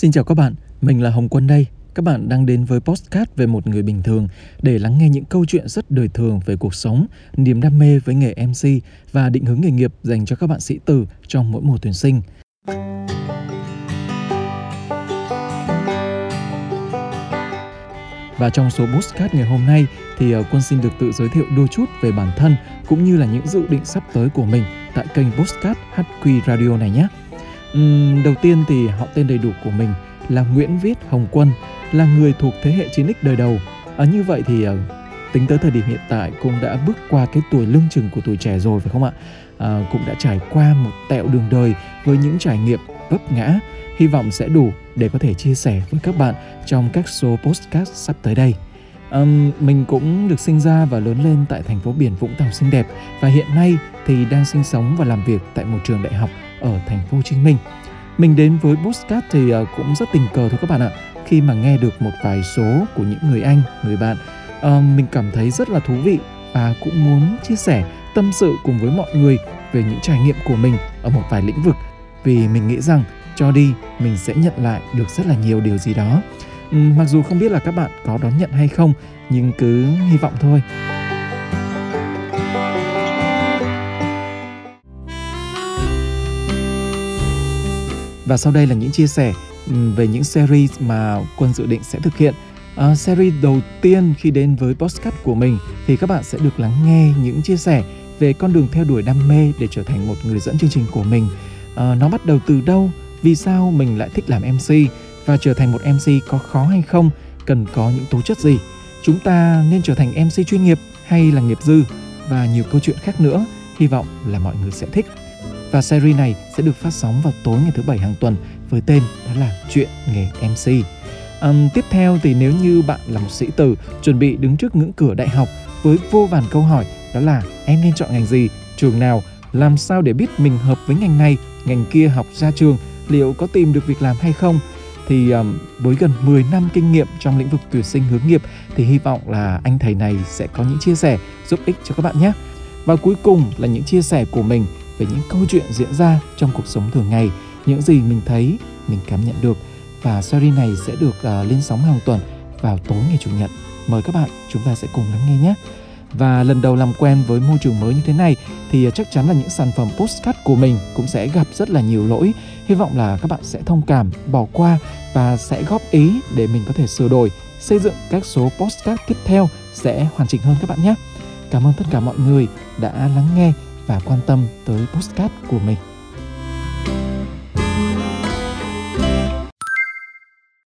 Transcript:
Xin chào các bạn, mình là Hồng Quân đây. Các bạn đang đến với postcard về một người bình thường để lắng nghe những câu chuyện rất đời thường về cuộc sống, niềm đam mê với nghề MC và định hướng nghề nghiệp dành cho các bạn sĩ tử trong mỗi mùa tuyển sinh. Và trong số postcard ngày hôm nay thì ờ, Quân xin được tự giới thiệu đôi chút về bản thân cũng như là những dự định sắp tới của mình tại kênh postcard HQ Radio này nhé. Uhm, đầu tiên thì họ tên đầy đủ của mình là Nguyễn Viết Hồng Quân, là người thuộc thế hệ 9X đời đầu. À, như vậy thì à, tính tới thời điểm hiện tại cũng đã bước qua cái tuổi lưng chừng của tuổi trẻ rồi phải không ạ? À, cũng đã trải qua một tẹo đường đời với những trải nghiệm vấp ngã, hy vọng sẽ đủ để có thể chia sẻ với các bạn trong các số postcast sắp tới đây. Um, mình cũng được sinh ra và lớn lên tại thành phố biển Vũng Tàu xinh đẹp và hiện nay thì đang sinh sống và làm việc tại một trường đại học ở thành phố Hồ Chí Minh. Mình đến với Postcard thì ờ, cũng rất tình cờ thôi các bạn ạ. Khi mà nghe được một vài số của những người anh, người bạn, ờ, mình cảm thấy rất là thú vị và cũng muốn chia sẻ tâm sự cùng với mọi người về những trải nghiệm của mình ở một vài lĩnh vực vì mình nghĩ rằng cho đi mình sẽ nhận lại được rất là nhiều điều gì đó. Mặc dù không biết là các bạn có đón nhận hay không nhưng cứ hy vọng thôi. Và sau đây là những chia sẻ về những series mà Quân dự định sẽ thực hiện. À, series đầu tiên khi đến với podcast của mình thì các bạn sẽ được lắng nghe những chia sẻ về con đường theo đuổi đam mê để trở thành một người dẫn chương trình của mình. À, nó bắt đầu từ đâu? Vì sao mình lại thích làm MC? Và trở thành một MC có khó hay không? Cần có những tố chất gì? Chúng ta nên trở thành MC chuyên nghiệp hay là nghiệp dư? Và nhiều câu chuyện khác nữa. Hy vọng là mọi người sẽ thích. Và series này sẽ được phát sóng vào tối ngày thứ bảy hàng tuần với tên đó là Chuyện nghề MC. Um, tiếp theo thì nếu như bạn là một sĩ tử chuẩn bị đứng trước ngưỡng cửa đại học với vô vàn câu hỏi đó là em nên chọn ngành gì, trường nào, làm sao để biết mình hợp với ngành này, ngành kia học ra trường, liệu có tìm được việc làm hay không thì um, với gần 10 năm kinh nghiệm trong lĩnh vực tuyển sinh hướng nghiệp thì hy vọng là anh thầy này sẽ có những chia sẻ giúp ích cho các bạn nhé. Và cuối cùng là những chia sẻ của mình về những câu chuyện diễn ra trong cuộc sống thường ngày, những gì mình thấy, mình cảm nhận được và series này sẽ được uh, lên sóng hàng tuần vào tối ngày chủ nhật. Mời các bạn chúng ta sẽ cùng lắng nghe nhé. Và lần đầu làm quen với môi trường mới như thế này thì ờ, chắc chắn là những sản phẩm postcard của mình cũng sẽ gặp rất là nhiều lỗi. Hy vọng là các bạn sẽ thông cảm, bỏ qua và sẽ góp ý để mình có thể sửa đổi, xây dựng các số postcard tiếp theo sẽ hoàn chỉnh hơn các bạn nhé. Cảm ơn tất cả mọi người đã lắng nghe và quan tâm tới postcard của mình.